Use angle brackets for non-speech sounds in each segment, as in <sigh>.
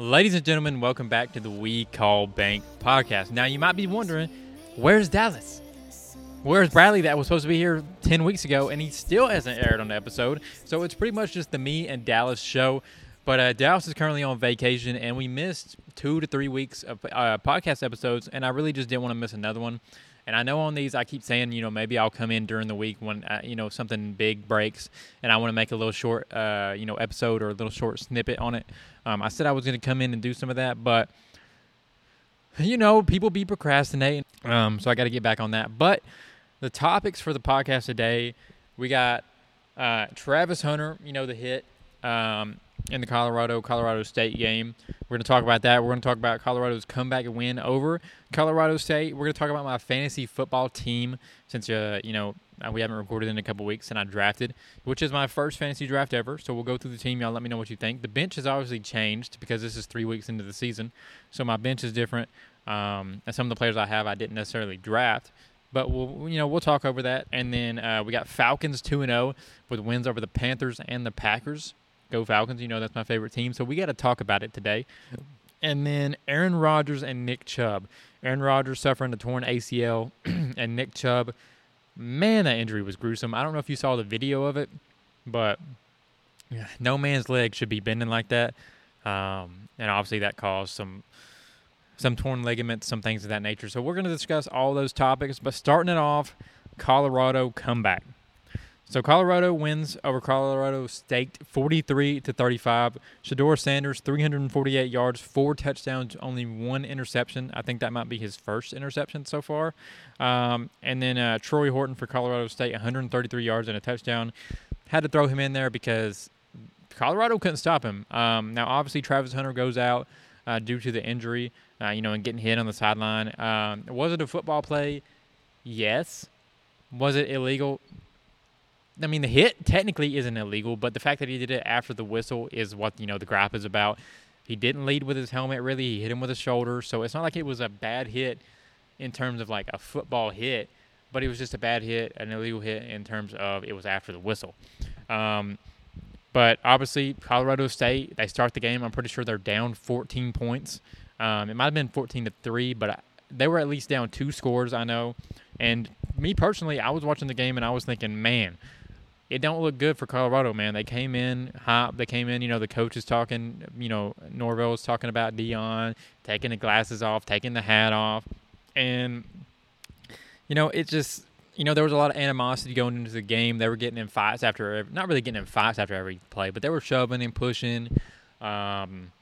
Ladies and gentlemen, welcome back to the We Call Bank podcast. Now, you might be wondering, where's Dallas? Where's Bradley that was supposed to be here 10 weeks ago and he still hasn't aired on the episode? So it's pretty much just the me and Dallas show. But uh, Dallas is currently on vacation and we missed two to three weeks of uh, podcast episodes, and I really just didn't want to miss another one. And I know on these, I keep saying, you know, maybe I'll come in during the week when, uh, you know, something big breaks and I want to make a little short, uh, you know, episode or a little short snippet on it. Um, I said I was going to come in and do some of that, but, you know, people be procrastinating. Um, so I got to get back on that. But the topics for the podcast today, we got uh, Travis Hunter, you know, the hit. Um, in the Colorado Colorado State game. We're going to talk about that. We're going to talk about Colorado's comeback win over Colorado State. We're going to talk about my fantasy football team since uh, you know we haven't recorded in a couple weeks and I drafted, which is my first fantasy draft ever. So we'll go through the team. Y'all let me know what you think. The bench has obviously changed because this is three weeks into the season, so my bench is different. Um, and some of the players I have I didn't necessarily draft. But we'll you know we'll talk over that, and then uh, we got Falcons two and zero oh with wins over the Panthers and the Packers. Go Falcons. You know that's my favorite team. So we got to talk about it today. And then Aaron Rodgers and Nick Chubb. Aaron Rodgers suffering a torn ACL, <clears throat> and Nick Chubb, man, that injury was gruesome. I don't know if you saw the video of it, but no man's leg should be bending like that. Um, and obviously that caused some some torn ligaments, some things of that nature. So we're going to discuss all those topics, but starting it off, Colorado comeback. So Colorado wins over Colorado State 43 to 35. Shedeur Sanders 348 yards, four touchdowns, only one interception. I think that might be his first interception so far. Um, and then uh, Tory Horton for Colorado State 133 yards and a touchdown. Had to throw him in there because Colorado couldn't stop him. Um, now obviously Travis Hunter goes out uh, due to the injury, uh, you know, and getting hit on the sideline. Um, was it a football play? Yes. Was it illegal? I mean, the hit technically isn't illegal, but the fact that he did it after the whistle is what you know the graph is about. He didn't lead with his helmet really; he hit him with his shoulder, so it's not like it was a bad hit in terms of like a football hit, but it was just a bad hit, an illegal hit in terms of it was after the whistle. Um, but obviously, Colorado State they start the game. I'm pretty sure they're down 14 points. Um, it might have been 14 to three, but I, they were at least down two scores. I know, and me personally, I was watching the game and I was thinking, man it don't look good for Colorado, man. They came in hot. They came in, you know, the coach is talking, you know, Norvell was talking about Deion taking the glasses off, taking the hat off, and you know, it just, you know, there was a lot of animosity going into the game. They were getting in fights after, not really getting in fights after every play, but they were shoving and pushing, um,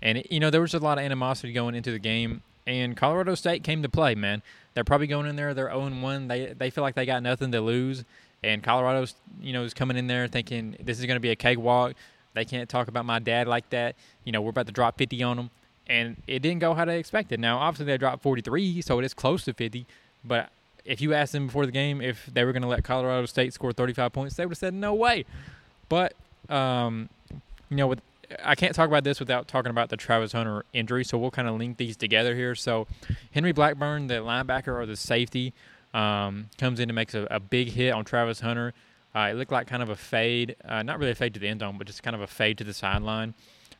and you know, there was a lot of animosity going into the game. And Colorado State came to play, man. They're probably going in there. They're 0 1. They they feel like they got nothing to lose and Colorado's, you know, is coming in there thinking this is going to be a cakewalk. They can't talk about my dad like that. You know, we're about to drop 50 on them. And it didn't go how they expected. Now, obviously, they dropped 43, so it is close to 50. But if you asked them before the game if they were going to let Colorado State score 35 points, they would have said no way. But, um, you know, with I can't talk about this without talking about the Travis Hunter injury, so we'll kind of link these together here. So, Henry Blackburn, the linebacker or the safety, um, comes in and makes a, a, big hit on Travis Hunter. Uh, it looked like kind of a fade, uh, not really a fade to the end zone, but just kind of a fade to the sideline.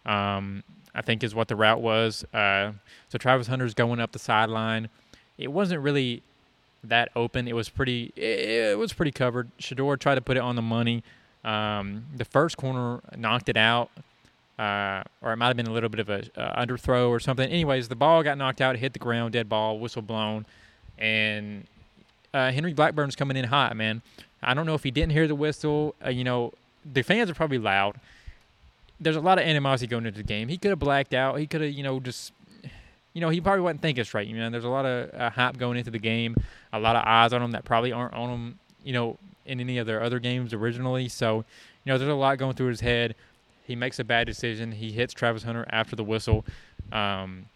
Um, I think is what the route was. Uh, so Travis Hunter's going up the sideline. It wasn't really that open. It was pretty. It, it was pretty covered. Shedeur tried to put it on the money. Um, the first corner knocked it out, uh, or it might have been a little bit of a uh, underthrow or something. Anyways, the ball got knocked out, hit the ground, dead ball, whistle blown, and uh, Henry Blackburn's coming in hot, man. I don't know if he didn't hear the whistle. Uh, you know, the fans are probably loud. There's a lot of animosity going into the game. He could have blacked out. He could have, you know, just, you know, he probably wasn't thinking straight. You know, there's a lot of uh, hype going into the game. A lot of eyes on him that probably aren't on him. You know, in any of their other games originally. So, you know, there's a lot going through his head. He makes a bad decision. He hits Travis Hunter after the whistle, um,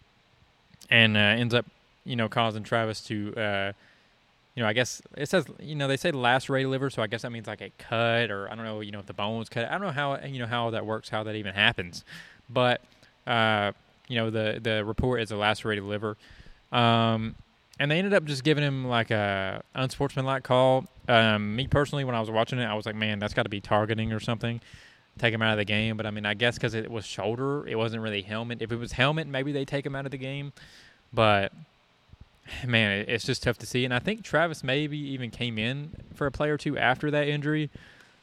and uh, ends up, you know, causing Travis to uh, you know, I guess it says, you know, they say lacerated liver, so I guess that means like a cut, or I don't know, you know, if the bone was cut. I don't know how, you know, how that works, how that even happens, but, uh, you know, the the report is a lacerated liver, um, and they ended up just giving him like a unsportsmanlike call. Um, me personally, when I was watching it, I was like, man, that's got to be targeting or something. take him out of the game. But I mean, I guess because it was shoulder, it wasn't really helmet. If it was helmet, maybe they take him out of the game. But man, it's just tough to see. And I think Travis maybe even came in for a play or two after that injury.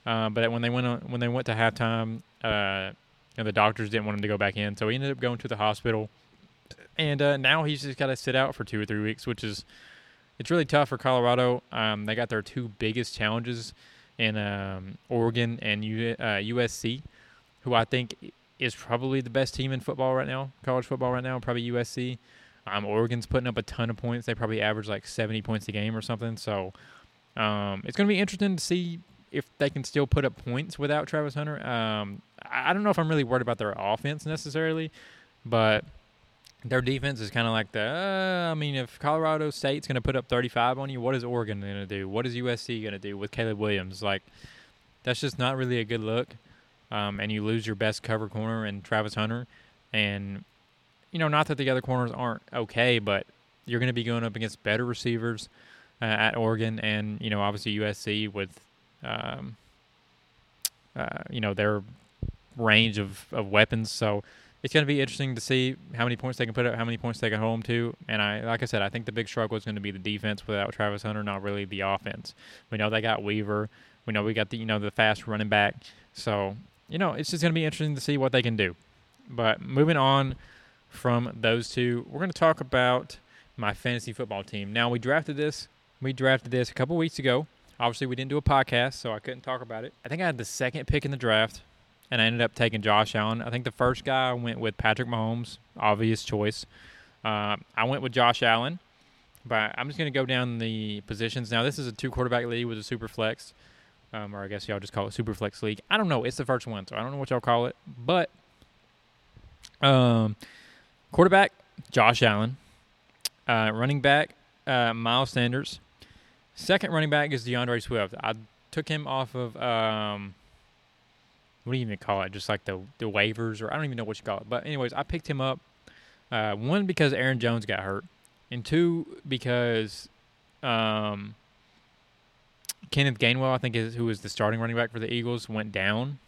Uh, but when they went on, when they went to halftime, uh, you know, the doctors didn't want him to go back in, so he ended up going to the hospital. And uh, now he's just got to sit out for two or three weeks, which is it's really tough for Colorado. Um, they got their two biggest challenges in um, Oregon and U- USC, uh, who I think is probably the best team in football right now, college football right now, probably USC. Um, Oregon's putting up a ton of points. They probably average like 70 points a game or something. So um, it's going to be interesting to see if they can still put up points without Travis Hunter. Um, I don't know if I'm really worried about their offense necessarily, but their defense is kind of like the. Uh, I mean, if Colorado State's going to put up 35 on you, what is Oregon going to do? What is USC going to do with Caleb Williams? Like, that's just not really a good look. Um, and you lose your best cover corner and Travis Hunter, and you know, not that the other corners aren't okay, but you're going to be going up against better receivers uh, at Oregon and, you know, obviously USC with, um, uh, you know, their range of, of weapons. So it's going to be interesting to see how many points they can put up, how many points they can hold to. And I, like I said, I think the big struggle is going to be the defense without Travis Hunter, not really the offense. We know they got Weaver. We know we got the, you know, the fast running back. So, you know, it's just going to be interesting to see what they can do. But moving on from those two. We're going to talk about my fantasy football team. Now, we drafted this. We drafted this a couple weeks ago. Obviously, we didn't do a podcast, so I couldn't talk about it. I think I had the second pick in the draft, and I ended up taking Josh Allen. I think the first guy I went with Patrick Mahomes, obvious choice. Uh, I went with Josh Allen, but I'm just going to go down the positions. Now, this is a two quarterback league with a super flex, um, or I guess y'all just call it super flex league. I don't know. It's the first one, so I don't know what y'all call it, but um, Quarterback, Josh Allen. Uh, running back, uh, Miles Sanders. Second running back is D'Andre Swift. I took him off of um, what do you even call it? Just like the the waivers, or I don't even know what you call it. But anyways, I picked him up. Uh, one because Aaron Jones got hurt, and two because um, Kenneth Gainwell, I think is who was the starting running back for the Eagles, went down.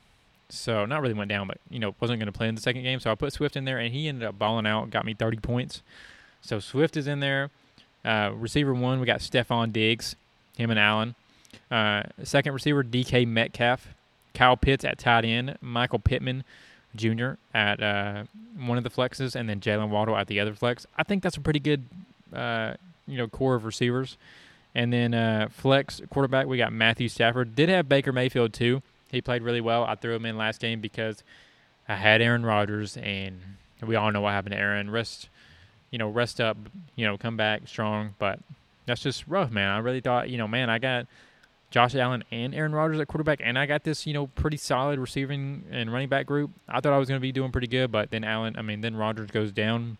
So not really went down, but you know wasn't going to play in the second game. So I put Swift in there, and he ended up balling out, got me 30 points. So Swift is in there. Uh, receiver one, we got Stefon Diggs, him and Allen. Uh, second receiver, DK Metcalf. Kyle Pitts at tight end. Michael Pittman Jr. at uh, one of the flexes, and then Jaylen Waddle at the other flex. I think that's a pretty good, uh, you know, core of receivers. And then uh, flex quarterback, we got Matthew Stafford. Did have Baker Mayfield too. He played really well. I threw him in last game because I had Aaron Rodgers, and we all know what happened to Aaron. Rest, you know, rest up, you know, come back strong. But that's just rough, man. I really thought, you know, man, I got Josh Allen and Aaron Rodgers at quarterback, and I got this, you know, pretty solid receiving and running back group. I thought I was going to be doing pretty good, but then Allen, I mean, then Rodgers goes down.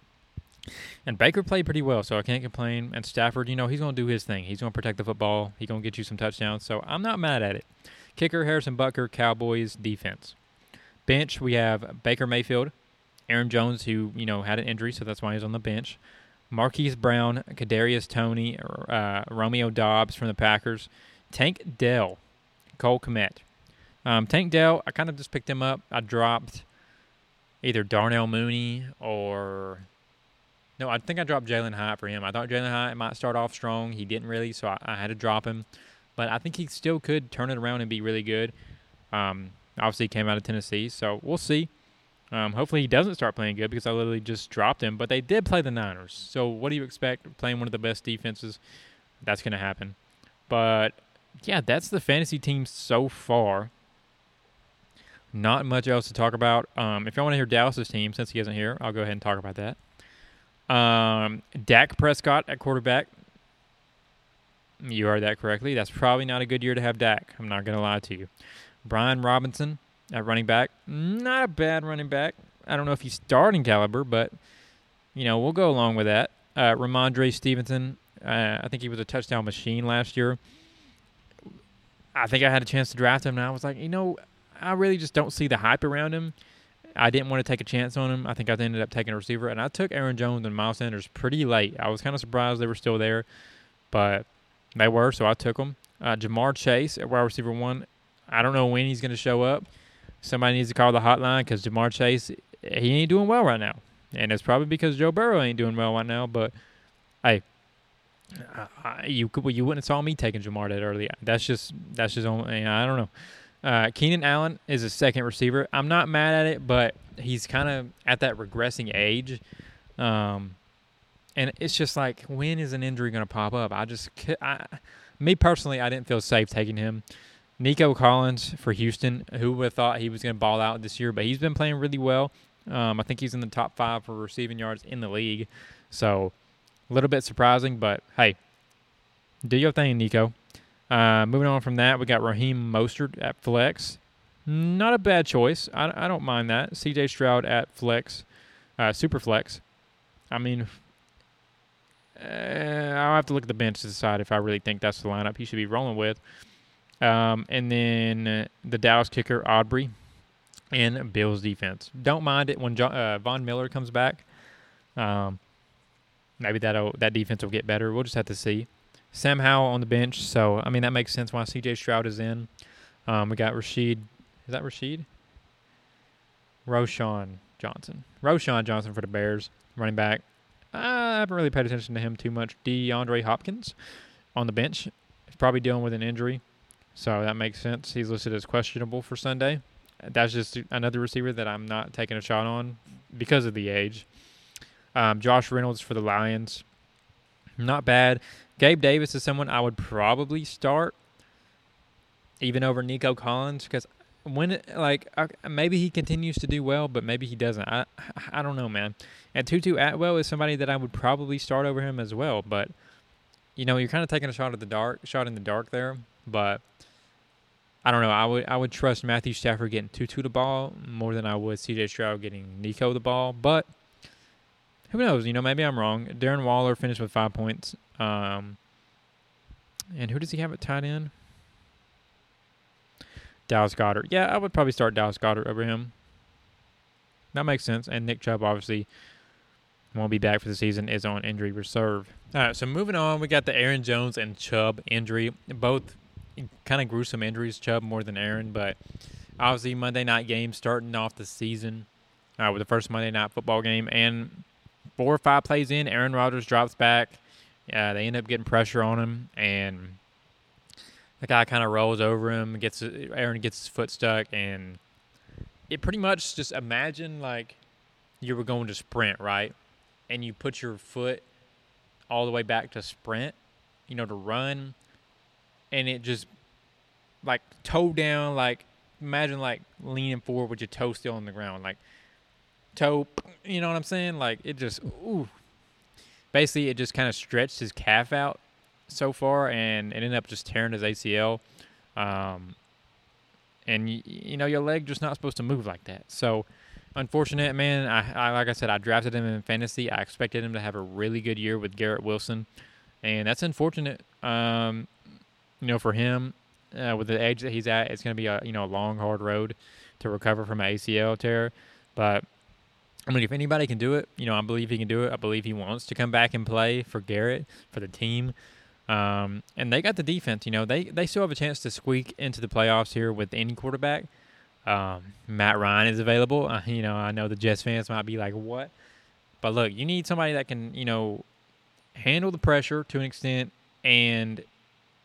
And Baker played pretty well, so I can't complain. And Stafford, you know, he's going to do his thing. He's going to protect the football. He's going to get you some touchdowns. So I'm not mad at it. Kicker Harrison Butker, Cowboys defense. Bench we have Baker Mayfield, Aaron Jones, who you know had an injury, so that's why he's on the bench. Marquise Brown, Kadarius Toney, uh, Romeo Doubs from the Packers, Tank Dell, Cole Kmet. Um, Tank Dell, I kind of just picked him up. I dropped either Darnell Mooney or no, I think I dropped Jalin Hyatt for him. I thought Jalin Hyatt might start off strong. He didn't really, so I, I had to drop him but I think he still could turn it around and be really good. Um, obviously, he came out of Tennessee, so we'll see. Um, hopefully, he doesn't start playing good because I literally just dropped him. But they did play the Niners, so what do you expect playing one of the best defenses? That's going to happen. But yeah, that's the fantasy team so far. Not much else to talk about. Um, if you want to hear Dallas's team, since he isn't here, I'll go ahead and talk about that. Um, Dak Prescott at quarterback. You heard that correctly. That's probably not a good year to have Dak. I'm not going to lie to you. Brian Robinson at running back. Not a bad running back. I don't know if he's starting caliber, but, you know, we'll go along with that. Uh, Rhamondre Stevenson. Uh, I think he was a touchdown machine last year. I think I had a chance to draft him, and I was like, you know, I really just don't see the hype around him. I didn't want to take a chance on him. I think I ended up taking a receiver, and I took Aaron Jones and Miles Sanders pretty late. I was kind of surprised they were still there, but they were, so I took them. Uh, Ja'Marr Chase at wide receiver one. I don't know when he's going to show up. somebody needs to call the hotline because Ja'Marr Chase he ain't doing well right now, and it's probably because Joe Burrow ain't doing well right now. But hey, I, you could you wouldn't have saw me taking Ja'Marr that early. That's just that's just only I don't know. Uh, Keenan Allen is a second receiver. I'm not mad at it, but he's kind of at that regressing age. Um, and it's just like, when is an injury going to pop up? I just, I, me personally, I didn't feel safe taking him. Nico Collins for Houston, who would have thought he was going to ball out this year, but he's been playing really well. Um, I think he's in the top five for receiving yards in the league. So a little bit surprising, but hey, do your thing, Nico. Uh, moving on from that, we got Raheem Mostert at flex. Not a bad choice. I, I don't mind that. CJ Stroud at flex, uh, super flex. I mean, I'll have to look at the bench to decide if I really think that's the lineup he should be rolling with. Um, and then uh, the Dallas kicker, Aubrey, and Bills defense. Don't mind it when John, uh, Von Miller comes back. Um, maybe that that defense will get better. We'll just have to see. Sam Howell on the bench, so I mean that makes sense why C.J. Stroud is in. Um, we got Rashid. Is that Rashid? Roschon Johnson. Roschon Johnson for the Bears, running back. I haven't really paid attention to him too much. DeAndre Hopkins on the bench. He's probably dealing with an injury, so that makes sense. He's listed as questionable for Sunday. That's just another receiver that I'm not taking a shot on because of the age. Um, Josh Reynolds for the Lions. Not bad. Gabe Davis is someone I would probably start even over Nico Collins because when like maybe he continues to do well, but maybe he doesn't. I I don't know, man. And Tutu Atwell is somebody that I would probably start over him as well, but you know you're kind of taking a shot at the dark, shot in the dark there. But I don't know. I would I would trust Matthew Stafford getting Tutu the ball more than I would C.J. Stroud getting Nico the ball, but who knows? You know, maybe I'm wrong. Darren Waller finished with five points. Um, and who does he have at tight end? Dallas Goedert. Yeah, I would probably start Dallas Goedert over him. That makes sense. And Nick Chubb obviously won't be back for the season, is on injury reserve. All right, so moving on, we got the Aaron Jones and Chubb injury. Both kind of gruesome injuries, Chubb more than Aaron, but obviously Monday night game starting off the season uh, with the first Monday night football game. And four or five plays in, Aaron Rodgers drops back. Uh, they end up getting pressure on him, and the guy kind of rolls over him. Gets Aaron gets his foot stuck, and it pretty much just imagine like you were going to sprint, right? And you put your foot all the way back to sprint, you know, to run, and it just like toe down, like imagine like leaning forward with your toe still on the ground, like toe, you know what I'm saying? Like it just, ooh. Basically, it just kind of stretched his calf out so far, and it ended up just tearing his ACL. Um, and you, you know your leg just not supposed to move like that. So unfortunate, man. I, I, like I said, I drafted him in fantasy. I expected him to have a really good year with Garrett Wilson, and that's unfortunate. Um, you know, for him, uh, with the age that he's at, it's going to be a you know a long, hard road to recover from an ACL tear. But I mean, if anybody can do it, you know, I believe he can do it. I believe he wants to come back and play for Garrett, for the team. Um, and they got the defense. You know, they, they still have a chance to squeak into the playoffs here with any quarterback. Um, Matt Ryan is available. Uh, you know, I know the Jets fans might be like, what? But look, you need somebody that can, you know, handle the pressure to an extent and,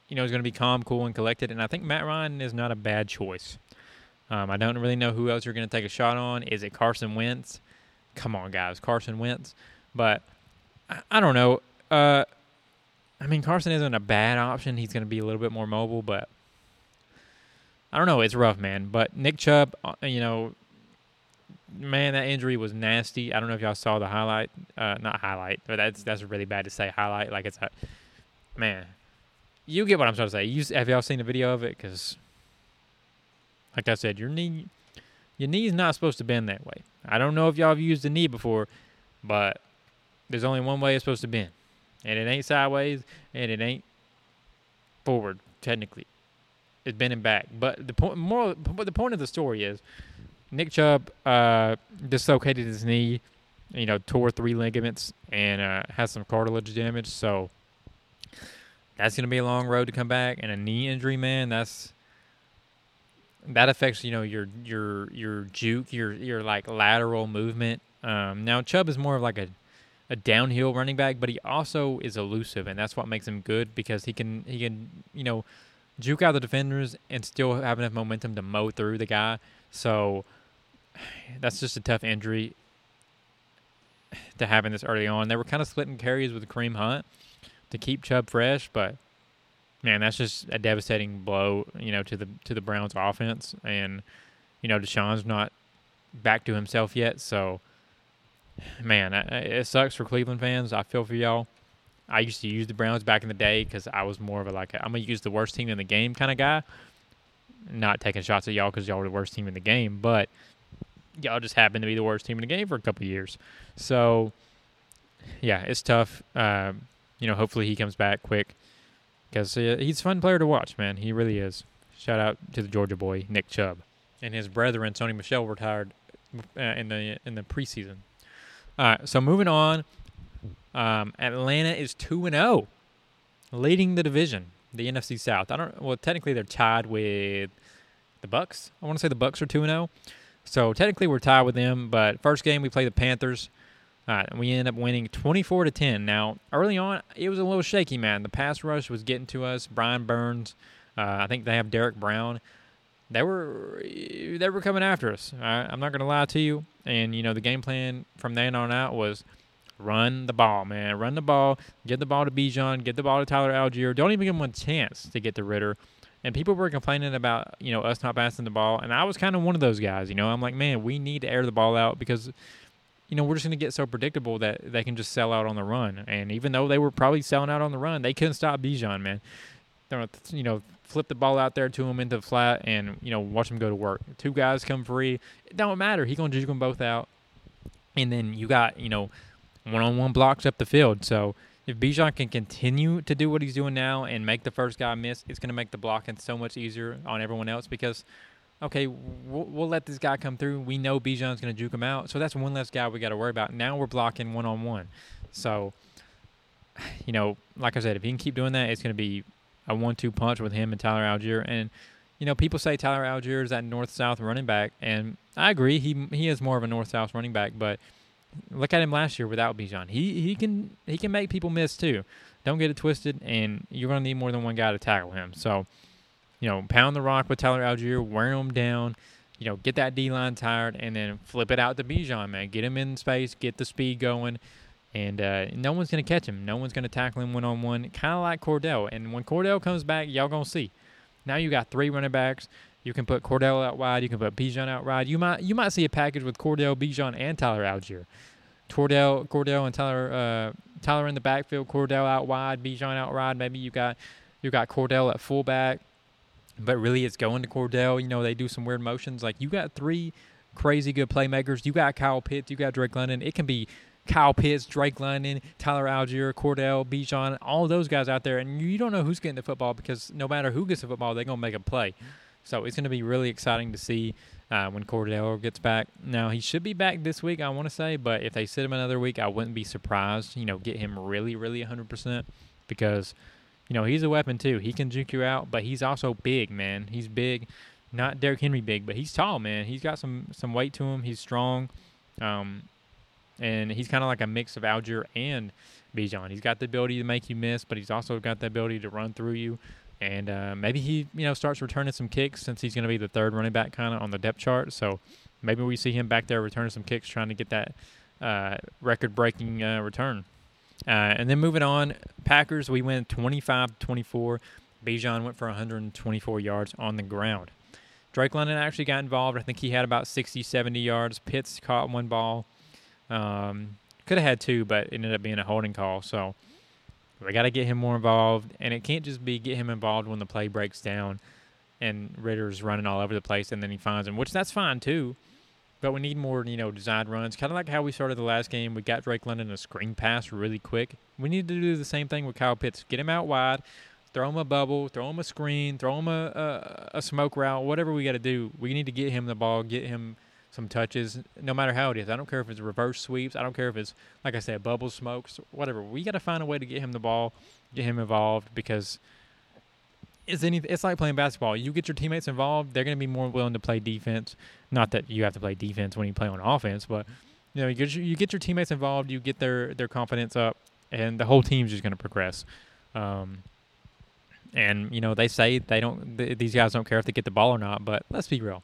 you know, is going to be calm, cool, and collected. And I think Matt Ryan is not a bad choice. Um, I don't really know who else you're going to take a shot on. Is it Carson Wentz? come on, guys, Carson Wentz. But I, I don't know. Uh, I mean, Carson isn't a bad option. He's going to be a little bit more mobile, but I don't know. It's rough, man. But Nick Chubb, uh, you know, man, that injury was nasty. I don't know if y'all saw the highlight. Uh, not highlight, but that's that's really bad to say highlight. Like it's a man. You get what I'm trying to say. You have y'all seen the video of it? Because, like I said, your knee, your knee's not supposed to bend that way. I don't know if y'all have used the knee before, but there's only one way it's supposed to bend. And it ain't sideways and it ain't forward, technically. It's bending back. But the point more but the point of the story is Nick Chubb uh, dislocated his knee, you know, tore three ligaments and uh, has some cartilage damage. So that's going to be a long road to come back. And a knee injury, man, that's that affects you know your your your juke, your your like lateral movement. Um, now Chubb is more of like a a downhill running back, but he also is elusive, and that's what makes him good because he can he can you know juke out the defenders and still have enough momentum to mow through the guy. So that's just a tough injury to having this early on. They were kind of splitting carries with Kareem Hunt to keep Chubb fresh, but man, that's just a devastating blow, you know, to the to the Browns offense. And you know, Deshaun's not back to himself yet, so man, it sucks for Cleveland fans. I feel for y'all. I used to use the Browns back in the day because I was more of a like i am gonna use the worst team in the game kind of guy. Not taking shots at y'all because y'all were the worst team in the game, but y'all just happened to be the worst team in the game for a couple years. So yeah, it's tough. Um, you know, hopefully he comes back quick because uh, he's a fun player to watch, man. He really is. Shout out to the Georgia boy Nick Chubb and his brethren Sony Michel retired uh, in the in the preseason. All right, so moving on, um, Atlanta is two and zero, oh, leading the division, the NFC South. I don't. Well, technically they're tied with the Bucks. I want to say the Bucks are two and zero, oh. so technically we're tied with them. But first game we play the Panthers. Uh, and we end up winning 24 to 10. Now, early on, it was a little shaky, man. The pass rush was getting to us. Brian Burns, uh, I think they have Derrick Brown. They were they were coming after us. I'm not gonna lie to you. And you know the game plan from then on out was run the ball, man. Run the ball. Get the ball to Bijan. Get the ball to Tyler Allgeier. Don't even give him a chance to get to Ridder. And people were complaining about you know us not passing the ball, and I was kind of one of those guys. You know, I'm like, man, we need to air the ball out because you know, we're just going to get so predictable that they can just sell out on the run. And even though they were probably selling out on the run, they couldn't stop Bijan, man. They're, you know, flip the ball out there to him into the flat and, you know, watch him go to work. Two guys come free. It don't matter. He's going to juke them both out. And then you got, you know, one-on-one blocks up the field. So if Bijan can continue to do what he's doing now and make the first guy miss, it's going to make the blocking so much easier on everyone else because – okay, we'll, we'll let this guy come through. We know Bijan's going to juke him out. So that's one less guy we got to worry about. Now we're blocking one on one. So, <sighs> you know, like I said, if he can keep doing that, it's going to be a one two punch with him and Tyler Allgeier. And, you know, people say Tyler Allgeier is that north south running back. And I agree. He he is more of a north south running back. But look at him last year without Bijan. He, he, can, he can make people miss too. Don't get it twisted. And you're going to need more than one guy to tackle him. So, you know, pound the rock with Tyler Allgeier, wear him down, you know, get that D line tired, and then flip it out to Bijan, man. Get him in space, get the speed going, and uh, no one's going to catch him. No one's going to tackle him one on one, kind of like Cordell. And when Cordell comes back, y'all going to see. Now you got three running backs. You can put Cordell out wide. You can put Bijan out wide. You might you might see a package with Cordell, Bijan, and Tyler Allgeier. Cordell, Cordell, and Tyler uh, Tyler in the backfield. Cordell out wide. Bijan out wide. Maybe you got you got Cordell at fullback but really it's going to Cordell. You know, they do some weird motions. Like you got three crazy good playmakers. You got Kyle Pitts, you got Drake London. It can be Kyle Pitts, Drake London, Tyler Allgeier, Cordell, Bijan, all those guys out there, and you don't know who's getting the football because no matter who gets the football, they're gonna make a play. So it's gonna be really exciting to see uh, when Cordell gets back. Now he should be back this week, I want to say, but if they sit him another week, I wouldn't be surprised. You know, get him really, really 100% because you know, he's a weapon too. He can juke you out, but he's also big, man. He's big, not Derrick Henry big, but he's tall, man. He's got some some weight to him. He's strong, um, and he's kind of like a mix of Allgeier and Bijan. He's got the ability to make you miss, but he's also got the ability to run through you. And uh, maybe he, you know, starts returning some kicks since he's going to be the third running back kind of on the depth chart. So maybe we see him back there returning some kicks, trying to get that uh, record-breaking uh, return. Uh, and then moving on, Packers, we went 25 24. Bijan went for 124 yards on the ground. Drake London actually got involved. I think he had about 60, 70 yards. Pitts caught one ball. Um, could have had two, but it ended up being a holding call. So we got to get him more involved. And it can't just be get him involved when the play breaks down and Ridder's running all over the place and then he finds him, which that's fine too. But we need more, you know, design runs. Kind of like how we started the last game. We got Drake London a screen pass really quick. We need to do the same thing with Kyle Pitts. Get him out wide, throw him a bubble, throw him a screen, throw him a, a, a smoke route, whatever we got to do. We need to get him the ball, get him some touches, no matter how it is. I don't care if it's reverse sweeps. I don't care if it's, like I said, bubble smokes, whatever. We got to find a way to get him the ball, get him involved because it's any. It's like playing basketball. You get your teammates involved, they're going to be more willing to play defense. Not that you have to play defense when you play on offense, but you know, you get your, you get your teammates involved, you get their their confidence up, and the whole team's just going to progress. Um, and you know, they say they don't. Th- these guys don't care if they get the ball or not. But let's be real.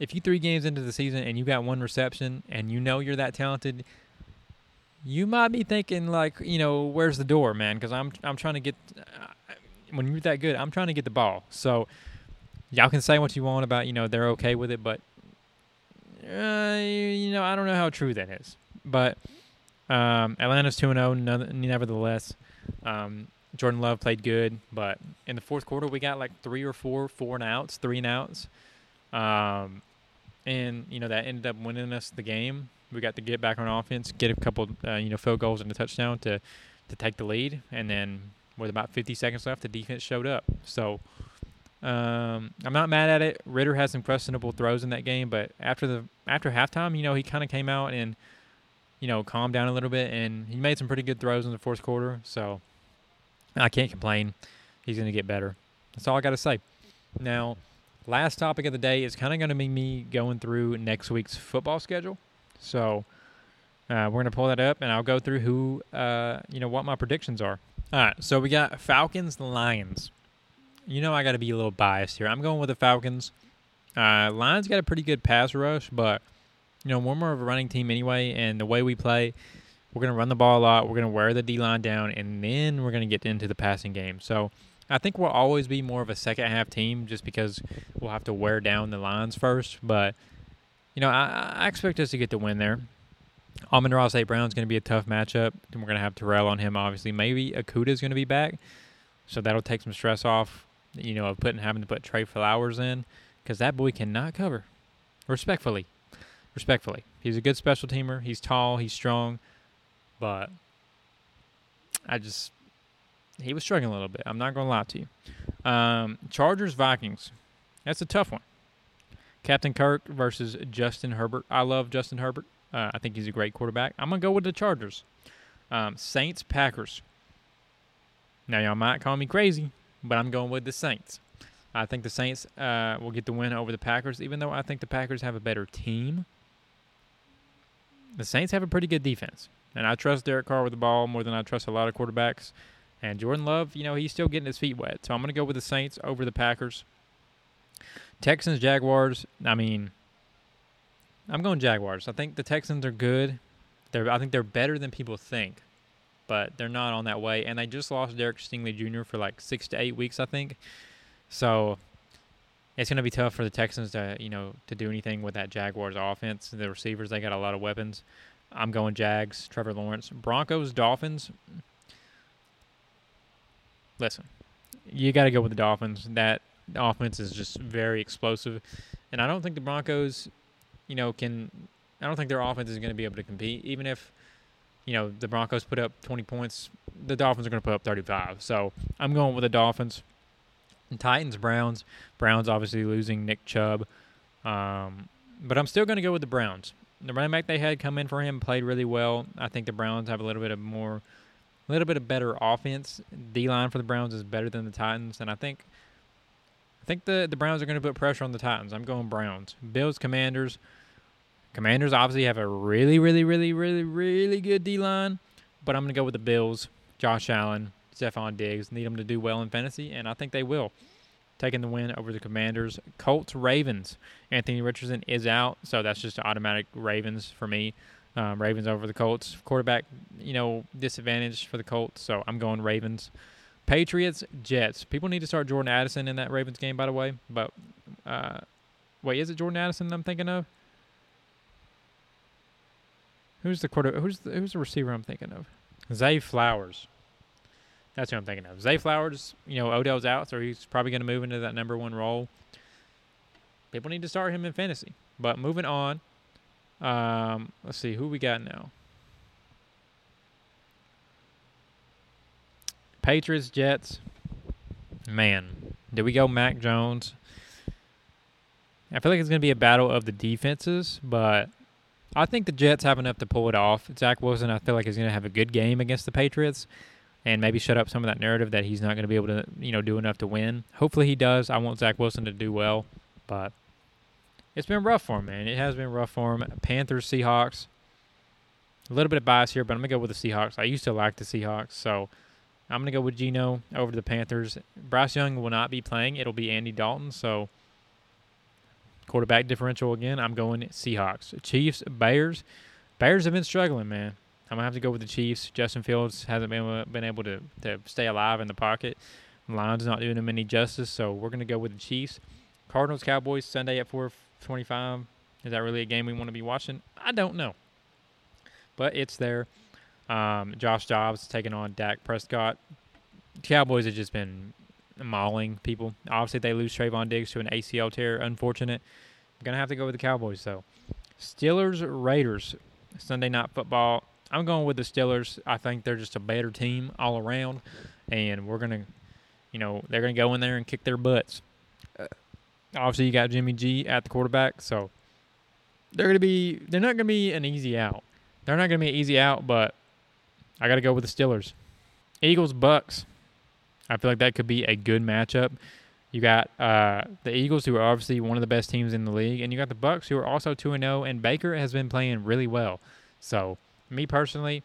If you three games into the season and you got one reception and you know you're that talented, you might be thinking like, you know, where's the door, man? Because I'm I'm trying to get. Uh, when you're that good, I'm trying to get the ball. So y'all can say what you want about you know they're okay with it, but uh, you know I don't know how true that is. But um, Atlanta's two and zero, oh, nevertheless. Um, Jordan Love played good, but in the fourth quarter we got like three or four four and outs, three and outs, um, and you know that ended up winning us the game. We got to get back on offense, get a couple uh, you know field goals and a touchdown to to take the lead, and then with about 50 seconds left, the defense showed up. So um, I'm not mad at it. Ridder had some questionable throws in that game, but after the after halftime, you know he kind of came out and you know calmed down a little bit, and he made some pretty good throws in the fourth quarter. So I can't complain. He's going to get better. That's all I got to say. Now, last topic of the day is kind of going to be me going through next week's football schedule. So uh, we're going to pull that up, and I'll go through who, uh, you know, what my predictions are. All right, so we got Falcons, Lions. You know, I got to be a little biased here. I'm going with the Falcons. Uh, Lions got a pretty good pass rush, but you know, we're more of a running team anyway, and the way we play, we're going to run the ball a lot. We're going to wear the D line down, and then we're going to get into the passing game. So I think we'll always be more of a second half team just because we'll have to wear down the lines first. But, you know, I, I expect us to get the win there. Amon-Ra St. Brown's going to be a tough matchup. And we're going to have Terrell on him, obviously. Maybe Okudah's going to be back. So that'll take some stress off, you know, of putting having to put Tre Flowers in because that boy cannot cover. Respectfully. Respectfully. He's a good special teamer. He's tall. He's strong. But I just he was struggling a little bit. I'm not going to lie to you. Um, Chargers Vikings. That's a tough one. Captain Kirk versus Justin Herbert. I love Justin Herbert. Uh, I think he's a great quarterback. I'm gonna go with the Chargers. Um, Saints Packers. Now y'all might call me crazy, but I'm going with the Saints. I think the Saints uh, will get the win over the Packers, even though I think the Packers have a better team. The Saints have a pretty good defense. And I trust Derek Carr with the ball more than I trust a lot of quarterbacks. And Jordan Love, you know, he's still getting his feet wet. So I'm going to go with the Saints over the Packers. Texans, Jaguars. I mean, I'm going Jaguars. I think the Texans are good. They're, I think they're better than people think, but they're not on that way. And they just lost Derek Stingley Jr. for like six to eight weeks, I think. So it's going to be tough for the Texans to, you know, to do anything with that Jaguars offense. The receivers, they got a lot of weapons. I'm going Jags, Trevor Lawrence. Broncos, Dolphins. Listen, you got to go with the Dolphins. That offense is just very explosive. And I don't think the Broncos, you know, can. I don't think their offense is going to be able to compete. Even if, you know, the Broncos put up 20 points, the Dolphins are going to put up 35. So I'm going with the Dolphins. Titans, Browns. Browns obviously losing Nick Chubb. Um, but I'm still going to go with the Browns the running back they had come in for him played really well. I think the Browns have a little bit of more, a little bit of better offense. D line for the Browns is better than the Titans, and I think, I think the the Browns are going to put pressure on the Titans. I'm going Browns. Bills, Commanders. Commanders obviously have a really, really, really, really, really good D line, but I'm going to go with the Bills. Josh Allen, Stefon Diggs need them to do well in fantasy, and I think they will taking the win over the Commanders. Colts Ravens. Anthony Richardson is out, so that's just automatic Ravens for me. Um, Ravens over the Colts. Quarterback, you know, disadvantage for the Colts, so I'm going Ravens. Patriots Jets. People need to start Jordan Addison in that Ravens game, by the way. But uh, wait, is it Jordan Addison I'm thinking of? Who's the quarter? Who's the, who's the receiver I'm thinking of? Zay Flowers. That's who I'm thinking of. Zay Flowers, you know, Odell's out, so he's probably going to move into that number one role. People need to start him in fantasy. But moving on, um, let's see who we got now. Patriots, Jets. Man, did we go Mac Jones? I feel like it's going to be a battle of the defenses, but I think the Jets have enough to pull it off. Zach Wilson, I feel like, is going to have a good game against the Patriots. and maybe shut up some of that narrative that he's not going to be able to, you know, do enough to win. Hopefully he does. I want Zach Wilson to do well, but it's been rough for him, man. It has been rough for him. Panthers, Seahawks. A little bit of bias here, but I'm gonna go with the Seahawks. I used to like the Seahawks, so I'm gonna go with Geno over the Panthers. Bryce Young will not be playing. It'll be Andy Dalton. So quarterback differential again. I'm going Seahawks. Chiefs, Bears. Bears have been struggling, man. I'm gonna have to go with the Chiefs. Justin Fields hasn't been been able to to stay alive in the pocket. Lions not doing him any justice, so we're gonna go with the Chiefs. Cardinals, Cowboys Sunday at 4:25. Is that really a game we want to be watching? I don't know but it's there. Um, Josh Dobbs taking on Dak Prescott. Cowboys have just been mauling people. Obviously, they lose Trevon Diggs to an ACL tear. Unfortunate. I'm gonna have to go with the Cowboys though. Steelers Raiders Sunday night football. I'm going with the Steelers. I think they're just a better team all around, and we're gonna, you know, they're gonna go in there and kick their butts. Obviously, you got Jimmy G at the quarterback, so they're gonna be. They're not gonna be an easy out. They're not to be an easy out, but I got to go with the Steelers. Eagles Bucks. I feel like that could be a good matchup. You got uh, the Eagles, who are obviously one of the best teams in the league, and you got the Bucks, who are also two and zero. And Baker has been playing really well. So, me personally,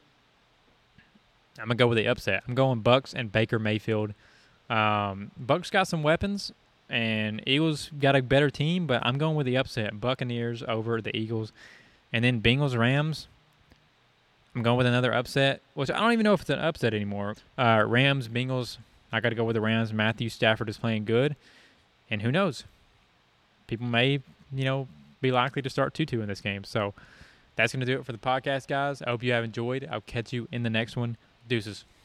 I'm gonna go with the upset. I'm going Bucks and Baker Mayfield. Um, Bucks got some weapons, and Eagles got a better team, but I'm going with the upset. Buccaneers over the Eagles, and then Bengals Rams. I'm going with another upset, which I don't even know if it's an upset anymore. Uh, Rams, Bengals. I got to go with the Rams. Matthew Stafford is playing good, and who knows? People may, you know, be likely to start Tutu in this game. So that's going to do it for the podcast, guys. I hope you have enjoyed. I'll catch you in the next one. Deuces.